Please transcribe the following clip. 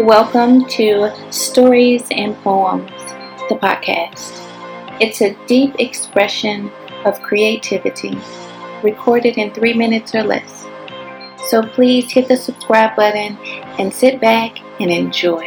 Welcome to Stories and Poems, the podcast. It's a deep expression of creativity, recorded in three minutes or less. So please hit the subscribe button and sit back and enjoy.